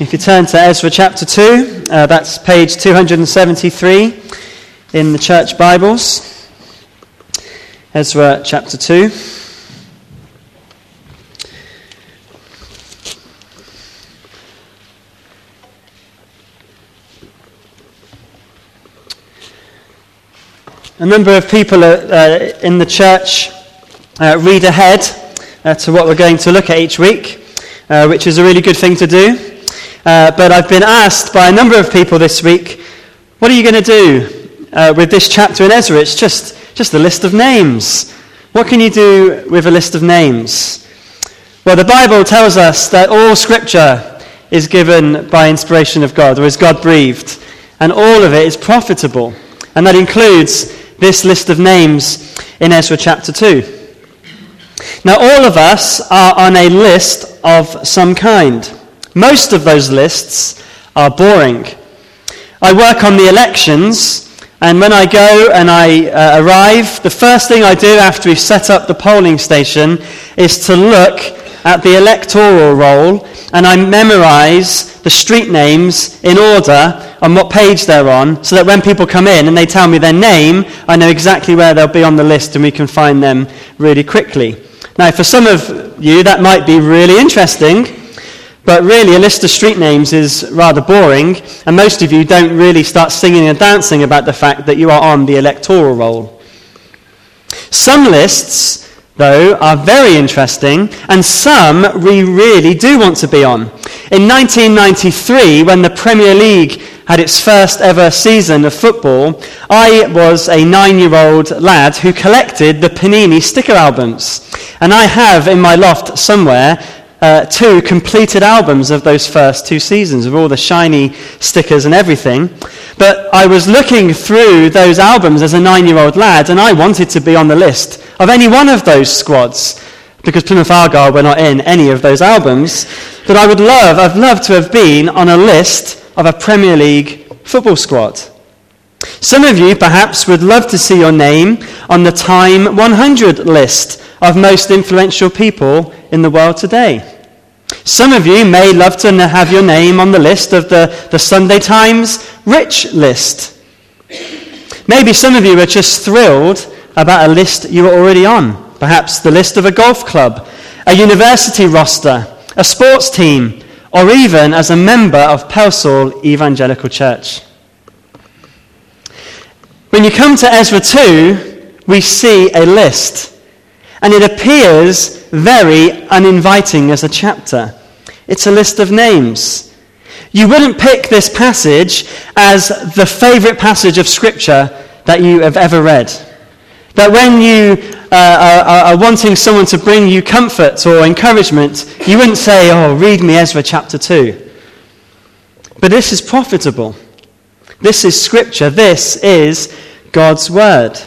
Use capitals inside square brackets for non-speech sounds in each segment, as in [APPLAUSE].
If you turn to Ezra chapter 2, uh, that's page 273 in the church Bibles. Ezra chapter 2. A number of people uh, in the church uh, read ahead uh, to what we're going to look at each week, uh, which is a really good thing to do. Uh, but I've been asked by a number of people this week, what are you going to do uh, with this chapter in Ezra? It's just, just a list of names. What can you do with a list of names? Well, the Bible tells us that all scripture is given by inspiration of God, or is God breathed, and all of it is profitable. And that includes this list of names in Ezra chapter 2. Now, all of us are on a list of some kind. Most of those lists are boring. I work on the elections, and when I go and I uh, arrive, the first thing I do after we've set up the polling station is to look at the electoral roll and I memorize the street names in order on what page they're on so that when people come in and they tell me their name, I know exactly where they'll be on the list and we can find them really quickly. Now, for some of you, that might be really interesting but really, a list of street names is rather boring, and most of you don't really start singing and dancing about the fact that you are on the electoral roll. Some lists, though, are very interesting, and some we really do want to be on. In 1993, when the Premier League had its first ever season of football, I was a nine year old lad who collected the Panini sticker albums. And I have in my loft somewhere uh, two completed albums of those first two seasons with all the shiny stickers and everything. But I was looking through those albums as a nine year old lad, and I wanted to be on the list of any one of those squads because Plymouth Argyle were not in any of those albums. But I would love, I've loved to have been on a list of a Premier League football squad. Some of you perhaps would love to see your name on the Time 100 list of most influential people in the world today. Some of you may love to have your name on the list of the, the Sunday Times Rich list. Maybe some of you are just thrilled about a list you are already on. Perhaps the list of a golf club, a university roster, a sports team, or even as a member of Pelsall Evangelical Church. When you come to Ezra 2, we see a list. And it appears very uninviting as a chapter. It's a list of names. You wouldn't pick this passage as the favorite passage of Scripture that you have ever read. That when you uh, are, are, wanting someone to bring you comfort or encouragement, you wouldn't say, Oh, read me Ezra chapter 2. But this is profitable. This is Scripture. This is God's Word.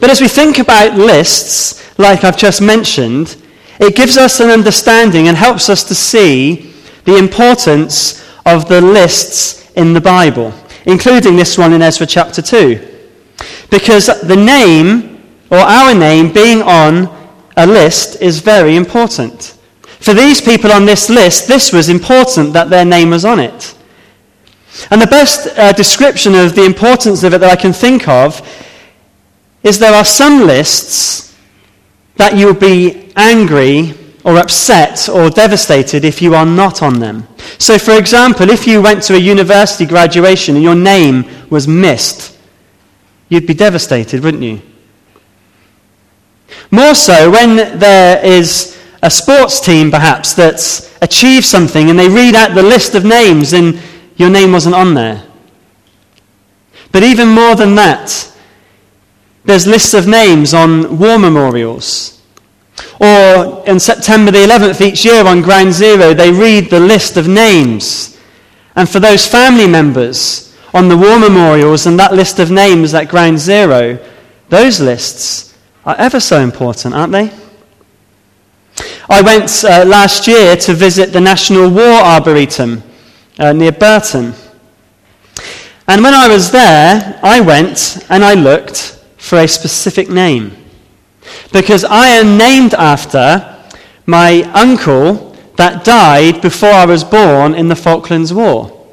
But as we think about lists, like I've just mentioned, it gives us an understanding and helps us to see the importance of the lists in the Bible, including this one in Ezra chapter 2. Because the name, or our name, being on a list is very important. For these people on this list, this was important that their name was on it. And the best uh, description of the importance of it that I can think of is there are some lists that you'll be angry or upset or devastated if you are not on them. So, for example, if you went to a university graduation and your name was missed, you'd be devastated, wouldn't you? More so when there is a sports team, perhaps, that's achieved something and they read out the list of names and your name wasn't on there. But even more than that, there's lists of names on war memorials. Or on September the 11th each year on Ground Zero, they read the list of names. And for those family members on the war memorials and that list of names at Ground Zero, those lists are ever so important, aren't they? I went uh, last year to visit the National War Arboretum uh, near Burton. And when I was there, I went and I looked for a specific name. Because I am named after my uncle that died before I was born in the Falklands War.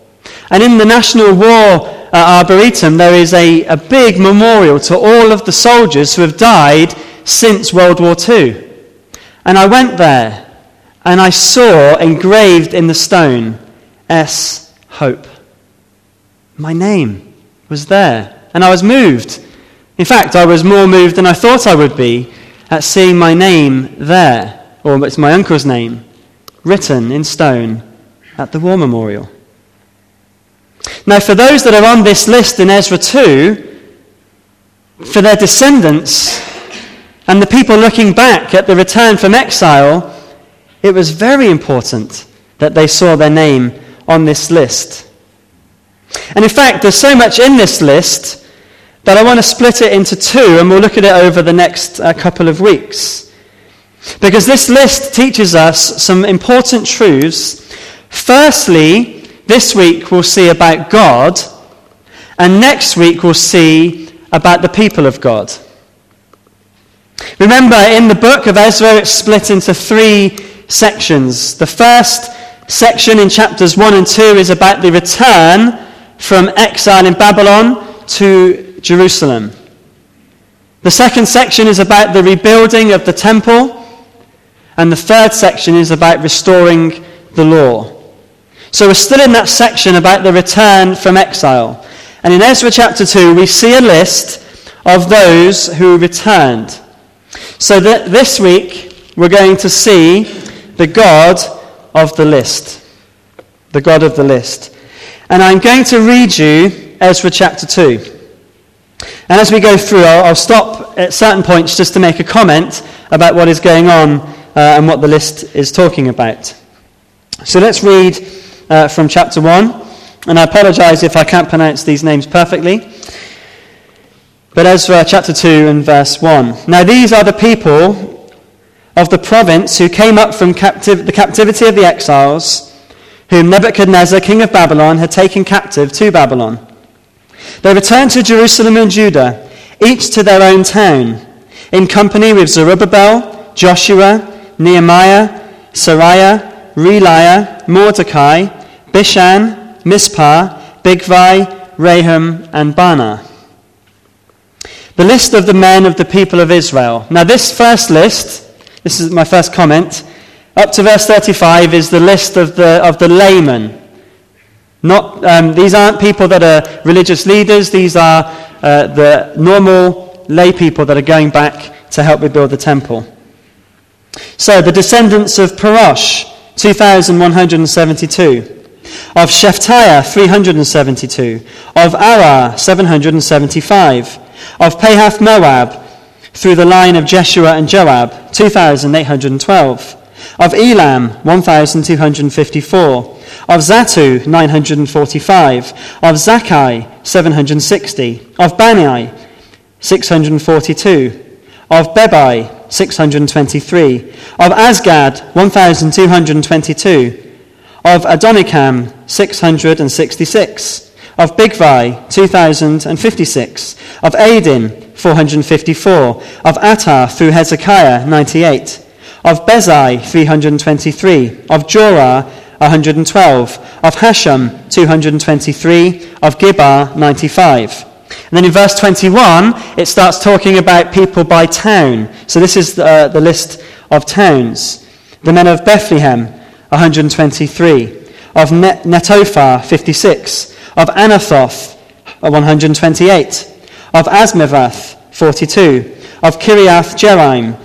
And in the National War uh, Arboretum, there is a, a big memorial to all of the soldiers who have died since World War II. And I went there and I saw engraved in the stone S. Hope. My name was there. And I was moved. In fact, I was more moved than I thought I would be at seeing my name there, or it's my uncle's name, written in stone at the War Memorial. Now, for those that are on this list in Ezra 2, for their descendants and the people looking back at the return from exile, it was very important that they saw their name on this list. And in fact, there's so much in this list that I want to split it into two, and we'll look at it over the next uh, couple of weeks. Because this list teaches us some important truths. Firstly, this week we'll see about God, and next week we'll see about the people of God. Remember, in the book of Ezra, it's split into three sections. The first section in chapters 1 and 2 is about the return from exile in Babylon to Jerusalem. The second section is about the rebuilding of the temple. And the third section is about restoring the law. So we're still in that section about the return from exile. And in Ezra chapter 2, we see a list of those who returned. So this week, we're going to see the God of the list. The God of the list. And I'm going to read you Ezra chapter 2. And as we go through, I'll, I'll stop at certain points just to make a comment about what is going on uh, and what the list is talking about. So let's read uh, from chapter 1. And I apologize if I can't pronounce these names perfectly. But Ezra chapter 2 and verse 1. Now these are the people of the province who came up from captiv- the captivity of the exiles, whom Nebuchadnezzar, king of Babylon, had taken captive to Babylon. They returned to Jerusalem and Judah, each to their own town, in company with Zerubbabel, Joshua, Nehemiah, Seraiah, Reelaiah, Mordecai, Bishan, Mispah, Bigvai, Rehum, and Bana. the list of the men of the people of Israel. Now, this first list, this is my first comment, up to verse 35 is the list of the, of the laymen. Not, um, these aren't people that are religious leaders, these are uh, the normal lay people that are going back to help rebuild the temple. So, the descendants of Parosh, 2,172. Of Shephatiah, 372. Of Arah, 775 of Pahath Moab through the line of Jeshua and Joab, 2,812. Of Elam, 1,254. Of Zattu, 945. Of Zakkai, 760. Of Bani, 642. Of Bebai, 623. Of Azgad, 1,222. Of Adonikam, 666 of Bigvai, 2,056, of Adin, 454, of Attah through Hezekiah, 98, of Bezai, 323, of Jorah, 112, of Hashem, 223, of Gibbar, 95. And then in verse 21, it starts talking about people by town. So this is the, uh, the list of towns. The men of Bethlehem, 123, of Net- Netophah, 56, of Anathoth, 128, of Azmaveth, 42, of Kiriath Jearim,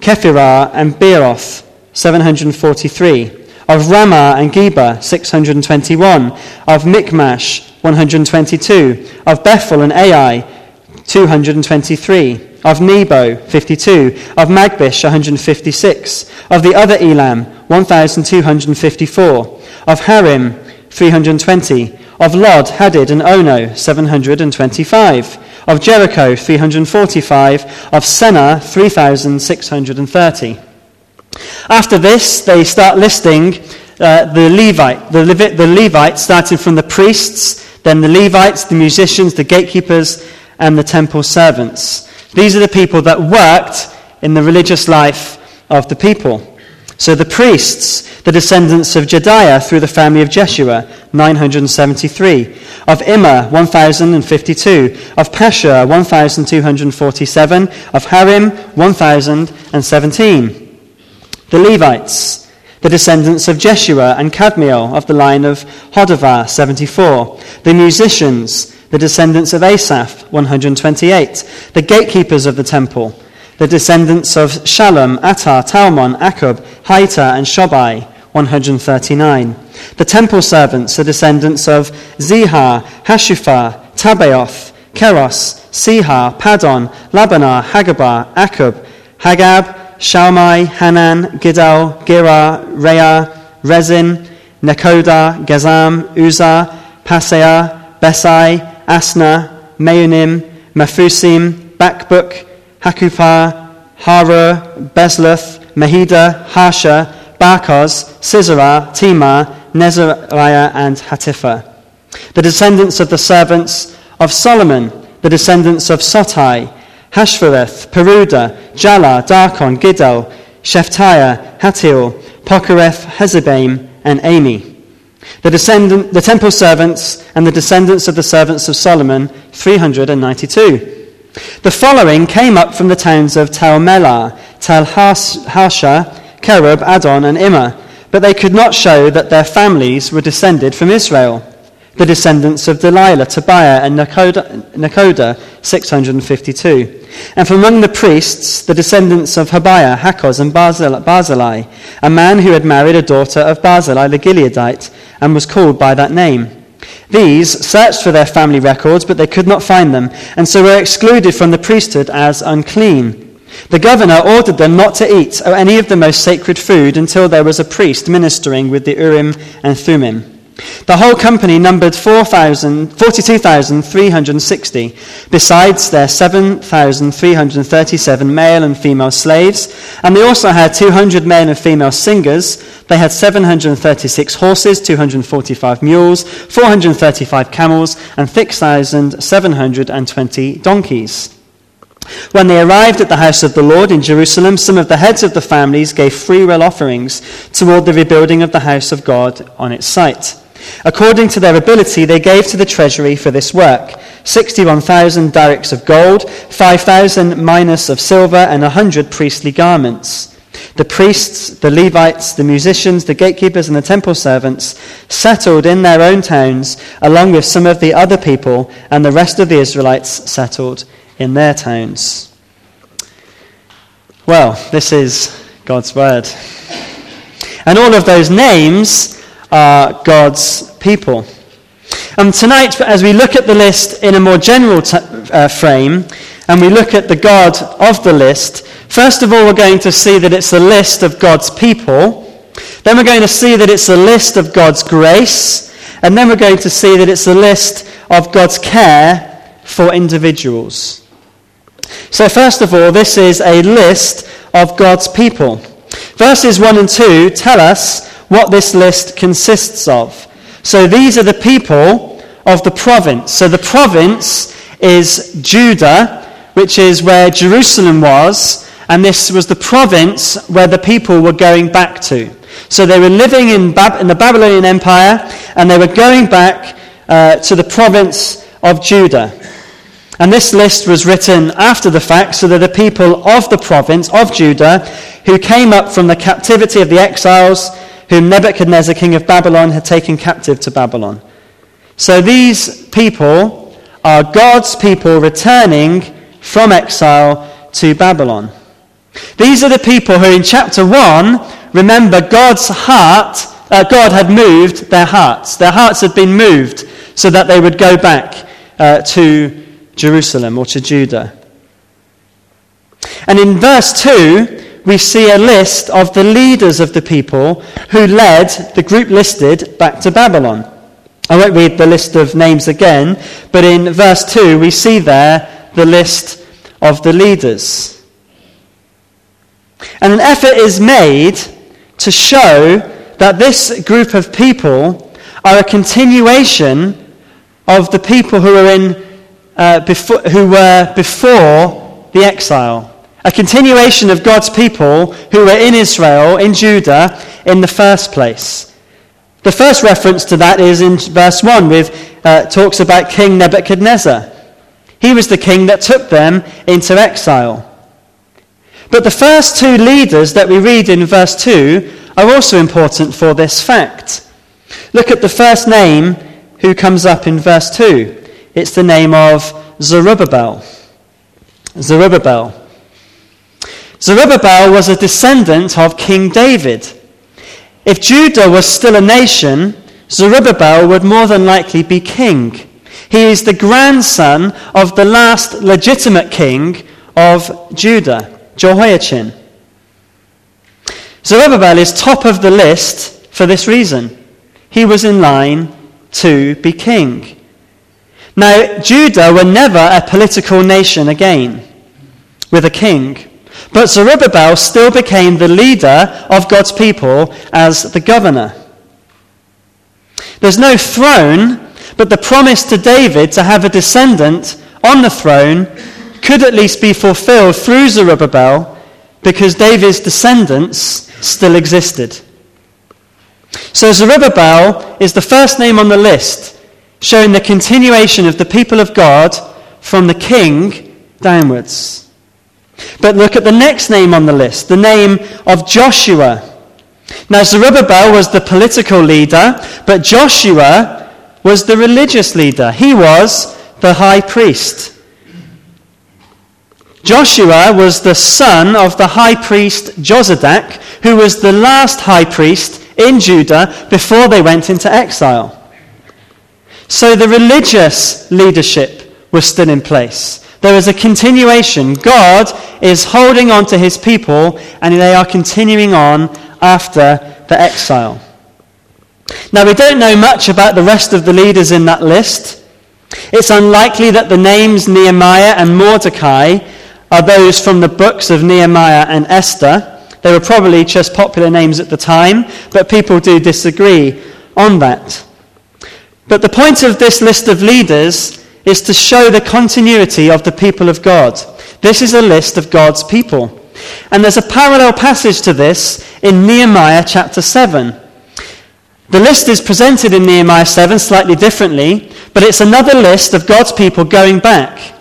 Kephirah, and Beeroth, 743, of Ramah and Geba, 621, of Michmash, 122, of Bethel and Ai, 223, of Nebo, 52, of Magbish, 156, of the other Elam, 1,254, of Harim, 320, of Lod, Hadid, and Ono, 725. Of Jericho, 345. Of Senaah, 3,630. After this, they start listing uh, the Levite, the, Levi- the Levites, starting from the priests, then the Levites, the musicians, the gatekeepers, and the temple servants. These are the people that worked in the religious life of the people. So the priests, the descendants of Jedaiah through the family of Jeshua, 973. Of Immer, 1052. Of Pashur, 1247. Of Harim, 1017. The Levites, the descendants of Jeshua and Kadmiel of the line of Hodavah, 74. The musicians, the descendants of Asaph, 128. The gatekeepers of the temple, the descendants of Shallum, Attar, Talmon, Akkub, Hatita, and Shobai, 139. The temple servants, the descendants of Zihar, Hashupha, Tabbaoth, Keros, Sihar, Padon, Labonah, Hagabah, Akkub, Hagab, Shalmai, Hanan, Gidal, Gira, Rea, Rezin, Nekoda, Gazzam, Uzza, Paseah, Besai, Asnah, Meunim, Mephusim, Bakbuk, Hakupha, Harur, Bezluth, Mehida, Harsha, Barkos, Sisera, Temah, Nezariah, and Hatipha. The descendants of the servants of Solomon, the descendants of Sotai, Hashfereth, Peruda, Jala, Darkon, Giddel, Shephatiah, Hattil, Pokereth, Hezebaim, and Ami. The, descendant, the temple servants and the descendants of the servants of Solomon, 392. The following came up from the towns of Tel Melah, Tel Harsha, Kerub, Addon, and Immer, but they could not show that their families were descended from Israel. The descendants of Delilah, Tobiah, and Nekoda, 652. And from among the priests, the descendants of Habiah, Hakoz, and Barzillai, a man who had married a daughter of Barzillai the Gileadite, and was called by that name. These searched for their family records, but they could not find them, and so were excluded from the priesthood as unclean. The governor ordered them not to eat any of the most sacred food until there was a priest ministering with the Urim and Thummim. The whole company numbered 42,360, besides their 7,337 male and female slaves, and they also had 200 male and female singers. They had 736 horses, 245 mules, 435 camels, and 6,720 donkeys. When they arrived at the house of the Lord in Jerusalem, some of the heads of the families gave free will offerings toward the rebuilding of the house of God on its site. According to their ability, they gave to the treasury for this work 61,000 darics of gold, 5,000 minas of silver, and 100 priestly garments. The priests, the Levites, the musicians, the gatekeepers, and the temple servants settled in their own towns, along with some of the other people, and the rest of the Israelites settled in their towns. Well, this is God's word. And all of those names are God's people. And tonight, as we look at the list in a more general t- uh, frame, and we look at the God of the list, first of all, we're going to see that it's a list of God's people. Then we're going to see that it's a list of God's grace. And then we're going to see that it's a list of God's care for individuals. So, first of all, this is a list of God's people. Verses 1 and 2 tell us what this list consists of. So these are the people of the province. So the province is Judah, which is where Jerusalem was, and this was the province where the people were going back to. So they were living in, Bab- in the Babylonian Empire, and they were going back uh, to the province of Judah. And this list was written after the fact so that the people of the province of Judah who came up from the captivity of the exiles whom Nebuchadnezzar, king of Babylon, had taken captive to Babylon. So these people are God's people returning from exile to Babylon. These are the people who, in chapter 1, remember God's heart, uh, God had moved their hearts. Their hearts had been moved so that they would go back uh, to Jerusalem or to Judah. And in verse 2, we see a list of the leaders of the people who led the group listed back to Babylon. I won't read the list of names again, but in verse 2 we see there the list of the leaders. And an effort is made to show that this group of people are a continuation of the people who were, in, uh, before, who were before the exile a continuation of God's people who were in Israel, in Judah, in the first place. The first reference to that is in verse 1, with uh, talks about King Nebuchadnezzar. He was the king that took them into exile. But the first two leaders that we read in verse 2 are also important for this fact. Look at the first name who comes up in verse 2. It's the name of Zerubbabel. Zerubbabel. Zerubbabel was a descendant of King David. If Judah was still a nation, Zerubbabel would more than likely be king. He is the grandson of the last legitimate king of Judah, Jehoiachin. Zerubbabel is top of the list for this reason. He was in line to be king. Now, Judah were never a political nation again with a king. But Zerubbabel still became the leader of God's people as the governor. There's no throne, but the promise to David to have a descendant on the throne could at least be fulfilled through Zerubbabel because David's descendants still existed. So Zerubbabel is the first name on the list, showing the continuation of the people of God from the king downwards. But look at the next name on the list, the name of Joshua. Now, Zerubbabel was the political leader, but Joshua was the religious leader. He was the high priest. Joshua was the son of the high priest Jozadak, who was the last high priest in Judah before they went into exile. So the religious leadership was still in place. There is a continuation. God is holding on to his people, and they are continuing on after the exile. Now, we don't know much about the rest of the leaders in that list. It's unlikely that the names Nehemiah and Mordecai are those from the books of Nehemiah and Esther. They were probably just popular names at the time, but people do disagree on that. But the point of this list of leaders is to show the continuity of the people of God. This is a list of God's people. And there's a parallel passage to this in Nehemiah chapter 7. The list is presented in Nehemiah 7 slightly differently, but it's another list of God's people going back.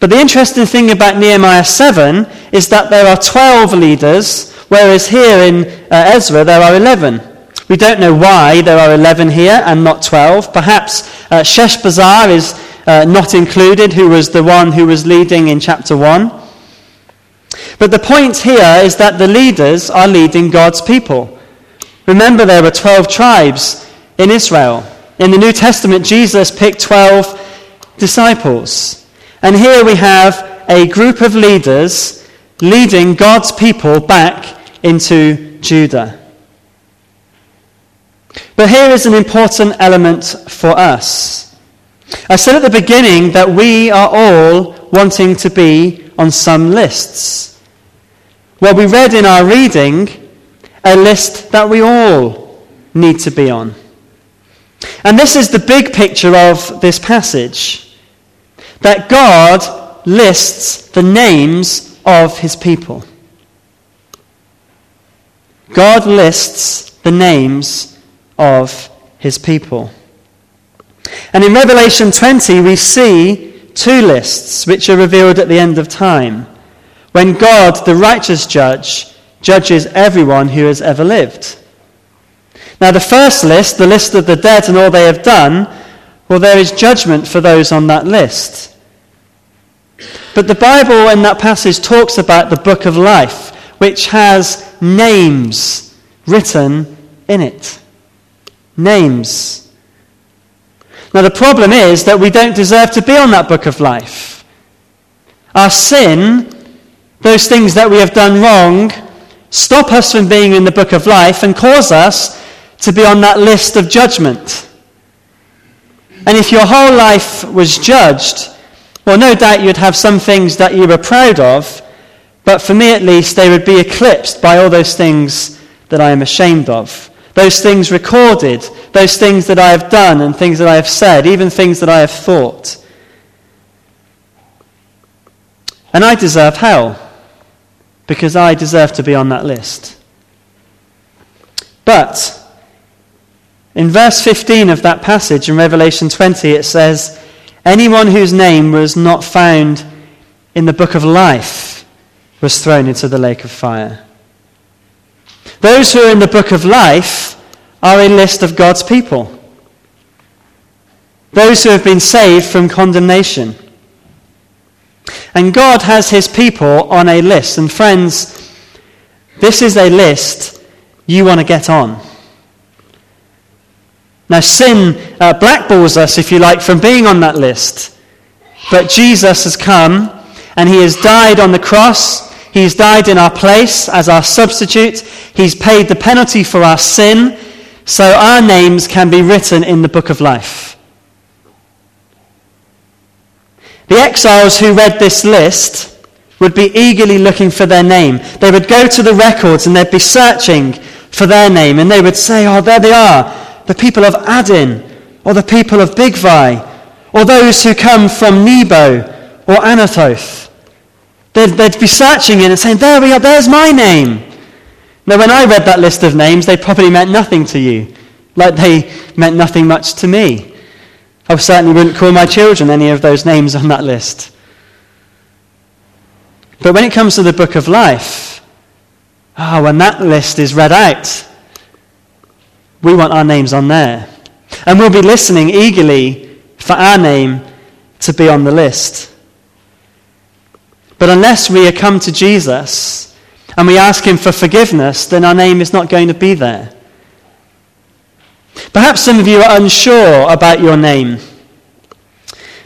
But the interesting thing about Nehemiah 7 is that there are 12 leaders, whereas here in uh, Ezra there are 11. We don't know why there are 11 here and not 12. Perhaps uh, Sheshbazzar is uh, not included, who was the one who was leading in chapter 1. But the point here is that the leaders are leading God's people. Remember, there were 12 tribes in Israel. In the New Testament, Jesus picked 12 disciples. And here we have a group of leaders leading God's people back into Judah. But here is an important element for us. I said at the beginning that we are all wanting to be on some lists. Well, we read in our reading a list that we all need to be on. And this is the big picture of this passage that God lists the names of his people. God lists the names of his people. And in Revelation 20, we see two lists which are revealed at the end of time when God, the righteous judge, judges everyone who has ever lived. Now, the first list, the list of the dead and all they have done, well, there is judgment for those on that list. But the Bible in that passage talks about the book of life, which has names written in it. Names. Now, the problem is that we don't deserve to be on that book of life. Our sin, those things that we have done wrong, stop us from being in the book of life and cause us to be on that list of judgment. And if your whole life was judged, well, no doubt you'd have some things that you were proud of, but for me at least, they would be eclipsed by all those things that I am ashamed of. Those things recorded, those things that I have done and things that I have said, even things that I have thought. And I deserve hell. because I deserve to be on that list. But in verse 15 of that passage in Revelation 20, it says, Anyone whose name was not found in the book of life was thrown into the lake of fire. Those who are in the book of life are a list of God's people. Those who have been saved from condemnation. And God has his people on a list. And friends, this is a list you want to get on. Now, sin uh, blackballs us, if you like, from being on that list. But Jesus has come and he has died on the cross. He's died in our place as our substitute. He's paid the penalty for our sin, so our names can be written in the book of life. The exiles who read this list would be eagerly looking for their name. They would go to the records and they'd be searching for their name, and they would say, Oh, there they are the people of Adin, or the people of Bigvai, or those who come from Nebo or Anathoth. They'd, they'd be searching in and saying, There we are, there's my name. Now, when I read that list of names, they probably meant nothing to you, like they meant nothing much to me. I certainly wouldn't call my children any of those names on that list. But when it comes to the book of life, oh, when that list is read out, we want our names on there. And we'll be listening eagerly for our name to be on the list. But unless we come to Jesus and we ask Him for forgiveness, then our name is not going to be there. Perhaps some of you are unsure about your name.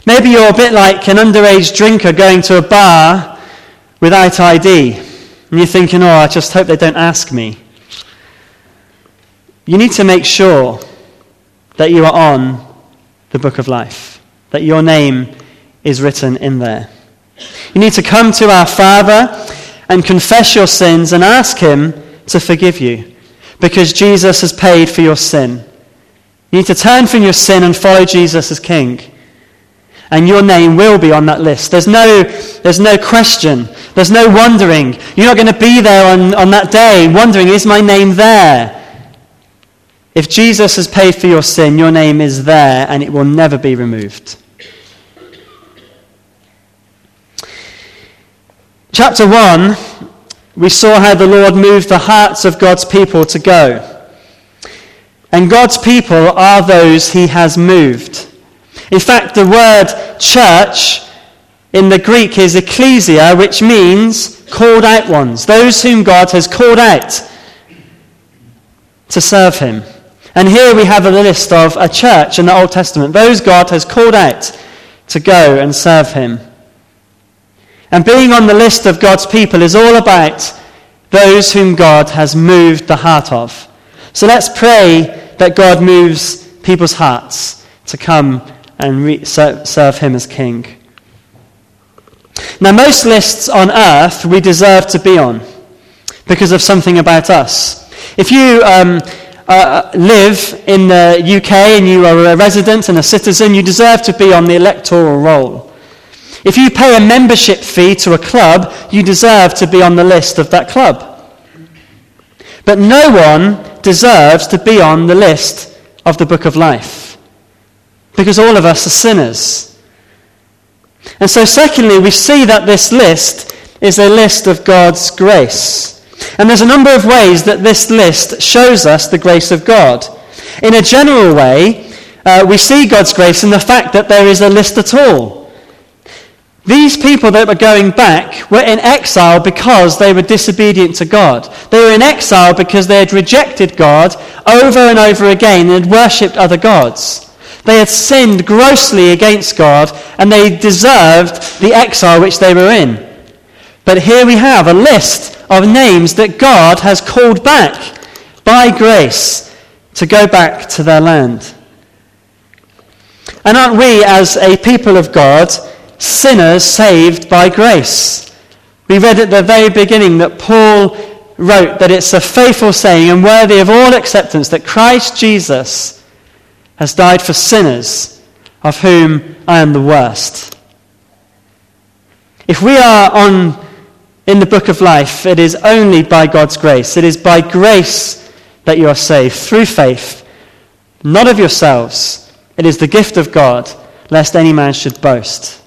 Maybe you're a bit like an underage drinker going to a bar without ID. And you're thinking, oh, I just hope they don't ask me. You need to make sure that you are on the book of life, that your name is written in there. You need to come to our Father and confess your sins and ask Him to forgive you because Jesus has paid for your sin. You need to turn from your sin and follow Jesus as King. And your name will be on that list. There's no, there's no question. There's no wondering. You're not going to be there on, on that day wondering, is my name there? If Jesus has paid for your sin, your name is there and it will never be removed. Chapter 1, we saw how the Lord moved the hearts of God's people to go. And God's people are those he has moved. In fact, the word church in the Greek is ecclesia, which means called out ones, those whom God has called out to serve him. And here we have a list of a church in the Old Testament, those God has called out to go and serve him. And being on the list of God's people is all about those whom God has moved the heart of. So let's pray that God moves people's hearts to come and re- serve him as king. Now, most lists on earth we deserve to be on because of something about us. If you um, uh, live in the UK and you are a resident and a citizen, you deserve to be on the electoral roll. If you pay a membership fee to a club, you deserve to be on the list of that club. But no one deserves to be on the list of the book of life. Because all of us are sinners. And so, secondly, we see that this list is a list of God's grace. And there's a number of ways that this list shows us the grace of God. In a general way, uh, we see God's grace in the fact that there is a list at all. These people that were going back were in exile because they were disobedient to God. They were in exile because they had rejected God over and over again and worshipped other gods. They had sinned grossly against God and they deserved the exile which they were in. But here we have a list of names that God has called back by grace to go back to their land. And aren't we, as a people of God, sinners saved by grace? We read at the very beginning that Paul wrote that it's a faithful saying and worthy of all acceptance that Christ Jesus has died for sinners, of whom I am the worst. If we are on in the book of life, it is only by God's grace. It is by grace that you are saved, through faith, not of yourselves. It is the gift of God, lest any man should boast.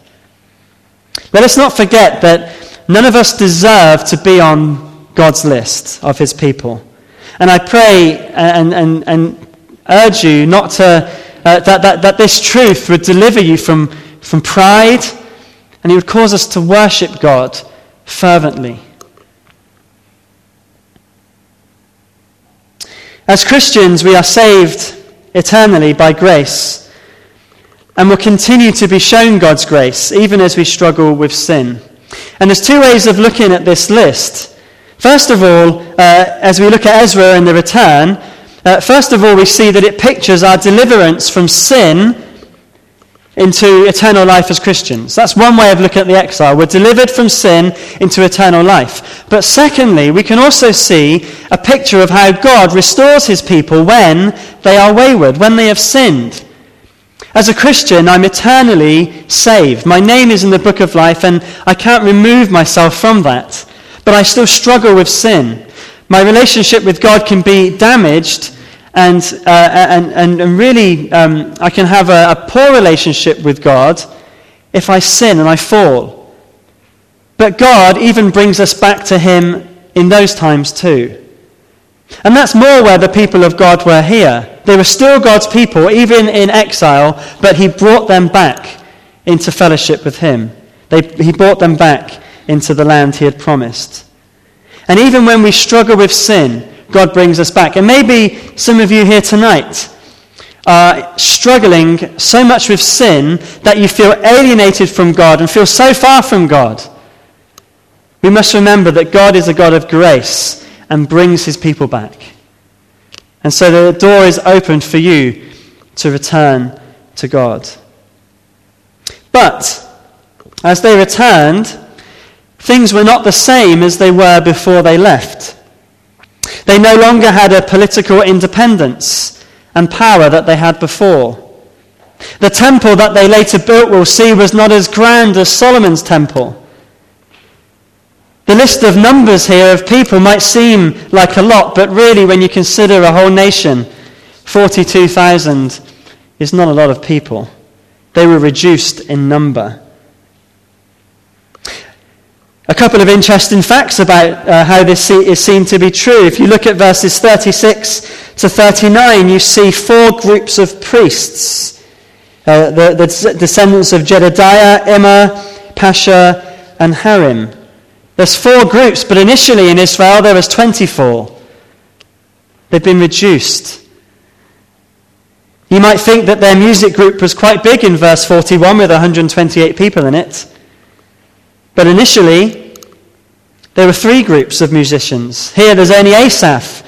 Let us not forget that none of us deserve to be on God's list of his people. And I pray and, and, and urge you not to, uh, that, that, that this truth would deliver you from, from pride and it would cause us to worship God fervently. As Christians, we are saved eternally by grace and will continue to be shown God's grace even as we struggle with sin. And there's two ways of looking at this list. First of all, uh, as we look at Ezra and the return, uh, first of all, we see that it pictures our deliverance from sin into eternal life as Christians. That's one way of looking at the exile. We're delivered from sin into eternal life. But secondly, we can also see a picture of how God restores his people when they are wayward, when they have sinned. As a Christian, I'm eternally saved. My name is in the book of life, and I can't remove myself from that. But I still struggle with sin. My relationship with God can be damaged and, uh, and, and, and, really, um, I can have a, a poor relationship with God if I sin and I fall. But God even brings us back to Him in those times too. And that's more where the people of God were here. They were still God's people, even in exile, but He brought them back into fellowship with Him. They, he brought them back into the land He had promised. And even when we struggle with sin, God brings us back. And maybe some of you here tonight are struggling so much with sin that you feel alienated from God and feel so far from God. We must remember that God is a God of grace and brings his people back. And so the door is opened for you to return to God. But as they returned, things were not the same as they were before they left. They no longer had a political independence and power that they had before. The temple that they later built, we'll see, was not as grand as Solomon's temple. The list of numbers here of people might seem like a lot, but really, when you consider a whole nation, 42,000 is not a lot of people. They were reduced in number. A couple of interesting facts about uh, how this is seen to be true. If you look at verses 36 to 39, you see four groups of priests uh, the, the, descendants of Jedediah, Immer, Pasha, and Harim. There's four groups, but initially in Israel there was 24. They've been reduced. You might think that their music group was quite big in verse 41 with 128 people in it. But initially, there were three groups of musicians. Here there's only Asaph,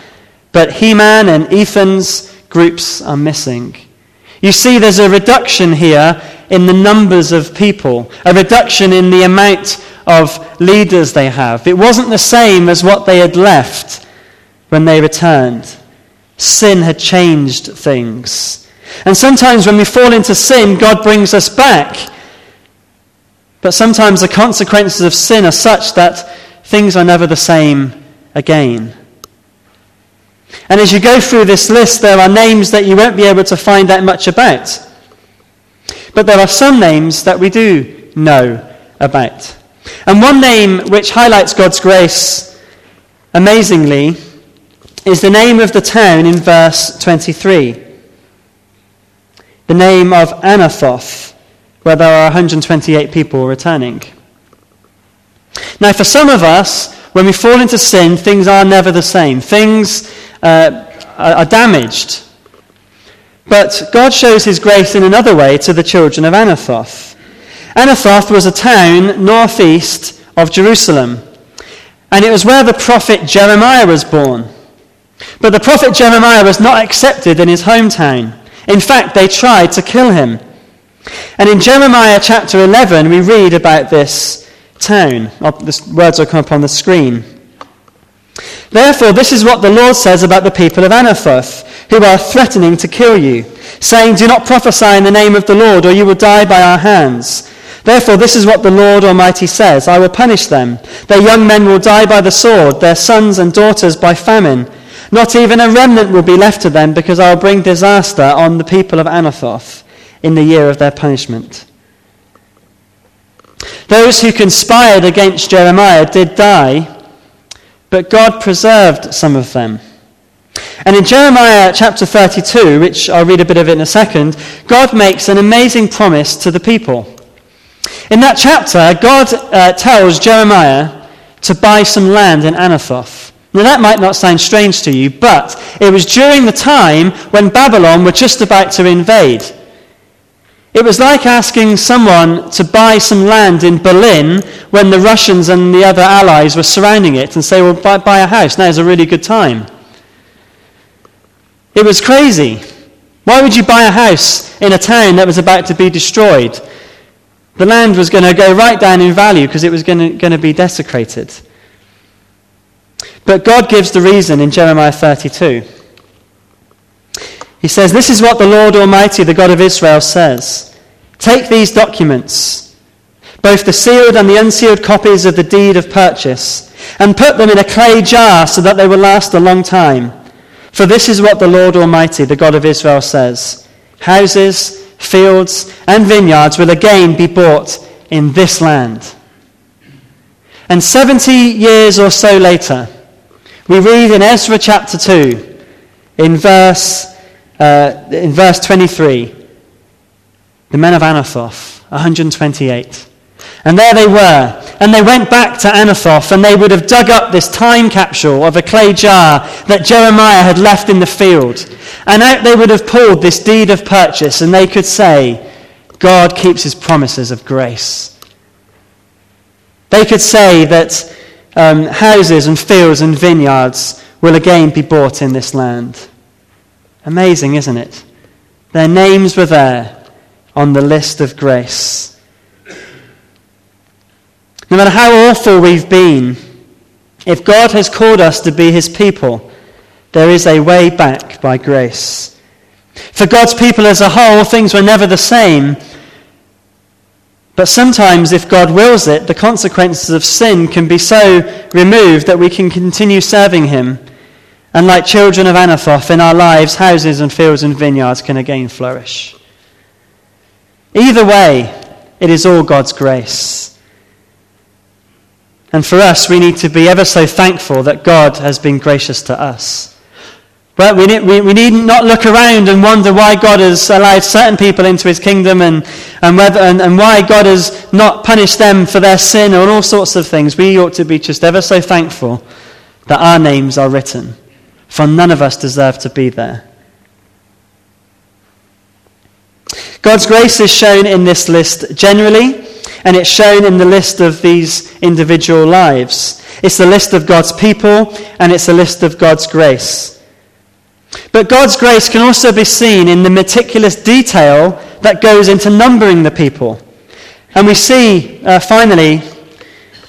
but Heman and Ethan's groups are missing. You see, there's a reduction here in the numbers of people, a reduction in the amount of leaders they have. It wasn't the same as what they had left when they returned. Sin had changed things. And sometimes when we fall into sin, God brings us back but sometimes the consequences of sin are such that things are never the same again. And as you go through this list, there are names that you won't be able to find that much about. But there are some names that we do know about. And one name which highlights God's grace amazingly is the name of the town in verse 23. The name of Anathoth where there are 128 people returning. Now, for some of us, when we fall into sin, things are never the same. Things uh, are damaged. But God shows his grace in another way to the children of Anathoth. Anathoth was a town northeast of Jerusalem, and it was where the prophet Jeremiah was born. But the prophet Jeremiah was not accepted in his hometown. In fact, they tried to kill him. And in Jeremiah chapter 11, we read about this town. The words will come up on the screen. Therefore, this is what the Lord says about the people of Anathoth, who are threatening to kill you, saying, Do not prophesy in the name of the Lord, or you will die by our hands. Therefore, this is what the Lord Almighty says I will punish them. Their young men will die by the sword, their sons and daughters by famine. Not even a remnant will be left to them, because I will bring disaster on the people of Anathoth in the year of their punishment. Those who conspired against Jeremiah did die, but God preserved some of them. And in Jeremiah chapter 32, which I'll read a bit of it in a second, God makes an amazing promise to the people. In that chapter, God uh, tells Jeremiah to buy some land in Anathoth. Now, that might not sound strange to you, but it was during the time when Babylon were just about to invade. It was like asking someone to buy some land in Berlin when the Russians and the other allies were surrounding it and say, well, buy, buy a house. Now is a really good time. It was crazy. Why would you buy a house in a town that was about to be destroyed? The land was going to go right down in value because it was going to, be desecrated. But God gives the reason in Jeremiah 32. He says, This is what the Lord Almighty, the God of Israel, says Take these documents, both the sealed and the unsealed copies of the deed of purchase, and put them in a clay jar so that they will last a long time. For this is what the Lord Almighty, the God of Israel, says Houses, fields, and vineyards will again be bought in this land. And 70 years or so later, we read in Ezra chapter 2, in verse uh, in verse 23, the men of Anathoth, 128. And there they were. And they went back to Anathoth, and they would have dug up this time capsule of a clay jar that Jeremiah had left in the field. And out they would have pulled this deed of purchase, and they could say, God keeps his promises of grace. They could say that um, houses and fields and vineyards will again be bought in this land. Amazing, isn't it? Their names were there on the list of grace. No matter how awful we've been, if God has called us to be his people, there is a way back by grace. For God's people as a whole, things were never the same. But sometimes, if God wills it, the consequences of sin can be so removed that we can continue serving him and like children of Anathoth, in our lives, houses and fields and vineyards can again flourish. Either way, it is all God's grace. And for us, we need to be ever so thankful that God has been gracious to us. But we need, we, we need not look around and wonder why God has allowed certain people into his kingdom and, and, whether, and, and why God has not punished them for their sin and all sorts of things. We ought to be just ever so thankful that our names are written for none of us deserve to be there. God's grace is shown in this list generally, and it's shown in the list of these individual lives. It's the list of God's people, and it's a list of God's grace. But God's grace can also be seen in the meticulous detail that goes into numbering the people. And we see, uh, finally,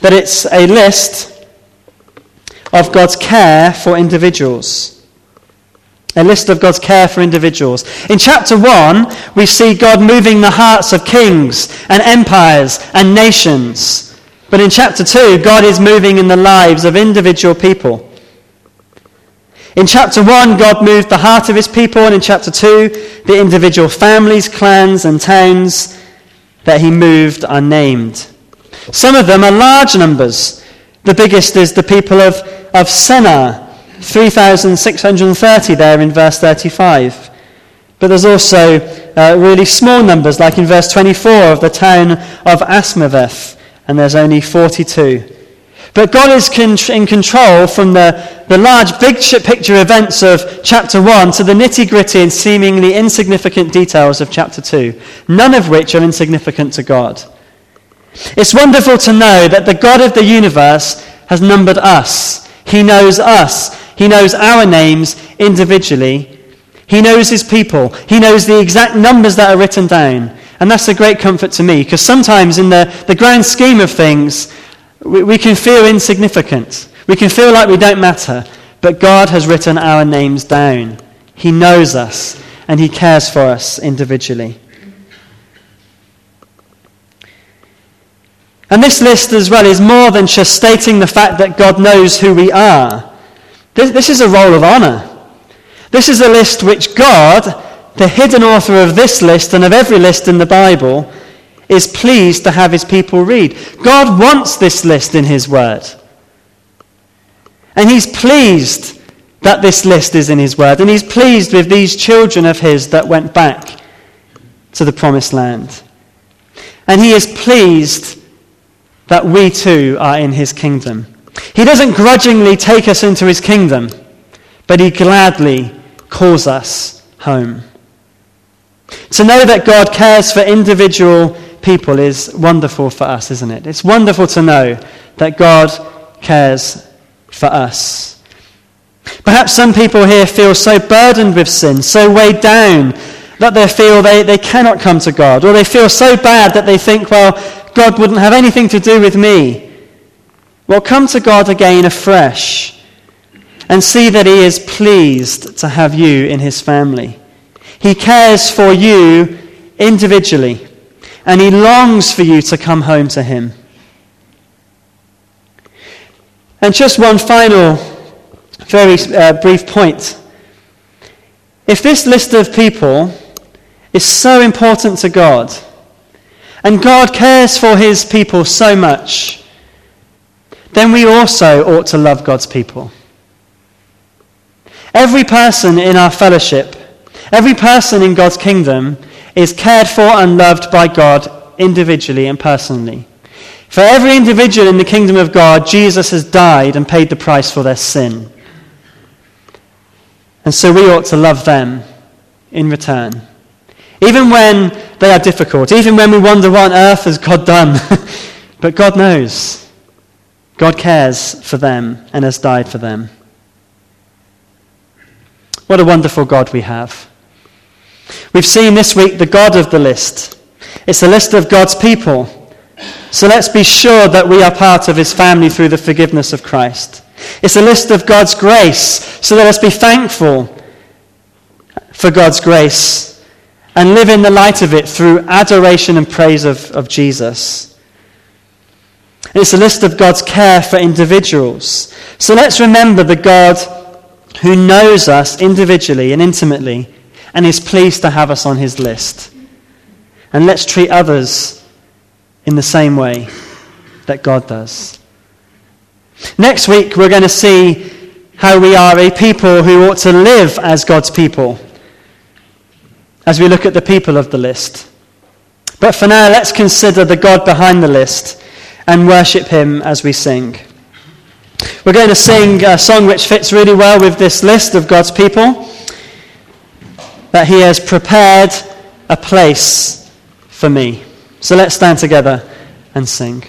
that it's a list of God's care for individuals. A list of God's care for individuals. In chapter 1, we see God moving the hearts of kings and empires and nations. But in chapter 2, God is moving in the lives of individual people. In chapter 1, God moved the heart of his people, and in chapter 2, the individual families, clans, and towns that he moved are named. Some of them are large numbers. The biggest is the people of of Senaah, 3,630 there in verse 35. But there's also uh, really small numbers, like in verse 24 of the town of Asmaveth, and there's only 42. But God is in control from the, the large, big picture events of chapter 1 to the nitty gritty and seemingly insignificant details of chapter 2, none of which are insignificant to God. It's wonderful to know that the God of the universe has numbered us he knows us. He knows our names individually. He knows his people. He knows the exact numbers that are written down. And that's a great comfort to me because sometimes, in the, the grand scheme of things, we, we can feel insignificant. We can feel like we don't matter. But God has written our names down. He knows us and He cares for us individually. And this list as well is more than just stating the fact that God knows who we are. This, this is a roll of honor. This is a list which God, the hidden author of this list and of every list in the Bible, is pleased to have his people read. God wants this list in his word. And he's pleased that this list is in his word. And he's pleased with these children of his that went back to the promised land. And he is pleased that we too are in his kingdom. He doesn't grudgingly take us into his kingdom, but he gladly calls us home. To know that God cares for individual people is wonderful for us, isn't it? It's wonderful to know that God cares for us. Perhaps some people here feel so burdened with sin, so weighed down, that they feel they, they cannot come to God, or they feel so bad that they think, well, God wouldn't have anything to do with me. Well, come to God again afresh and see that He is pleased to have you in His family. He cares for you individually, and He longs for you to come home to Him. And just one final, very uh, brief point. If this list of people is so important to God, and God cares for his people so much, then we also ought to love God's people. Every person in our fellowship, every person in God's kingdom is cared for and loved by God individually and personally. For every individual in the kingdom of God, Jesus has died and paid the price for their sin. And so we ought to love them in return. Even when they are difficult, even when we wonder what on earth has God done. [LAUGHS] but God knows. God cares for them and has died for them. What a wonderful God we have. We've seen this week the God of the list. It's a list of God's people. So let's be sure that we are part of his family through the forgiveness of Christ. It's a list of God's grace. So let us be thankful for God's grace and live in the light of it through adoration and praise of, of Jesus. It's a list of God's care for individuals. So let's remember the God who knows us individually and intimately and is pleased to have us on his list. And let's treat others in the same way that God does. Next week, we're going to see how we are a people who ought to live as God's people as we look at the people of the list. But for now, let's consider the God behind the list and worship him as we sing. We're going to sing a song which fits really well with this list of God's people that he has prepared a place for me. So let's stand together and sing.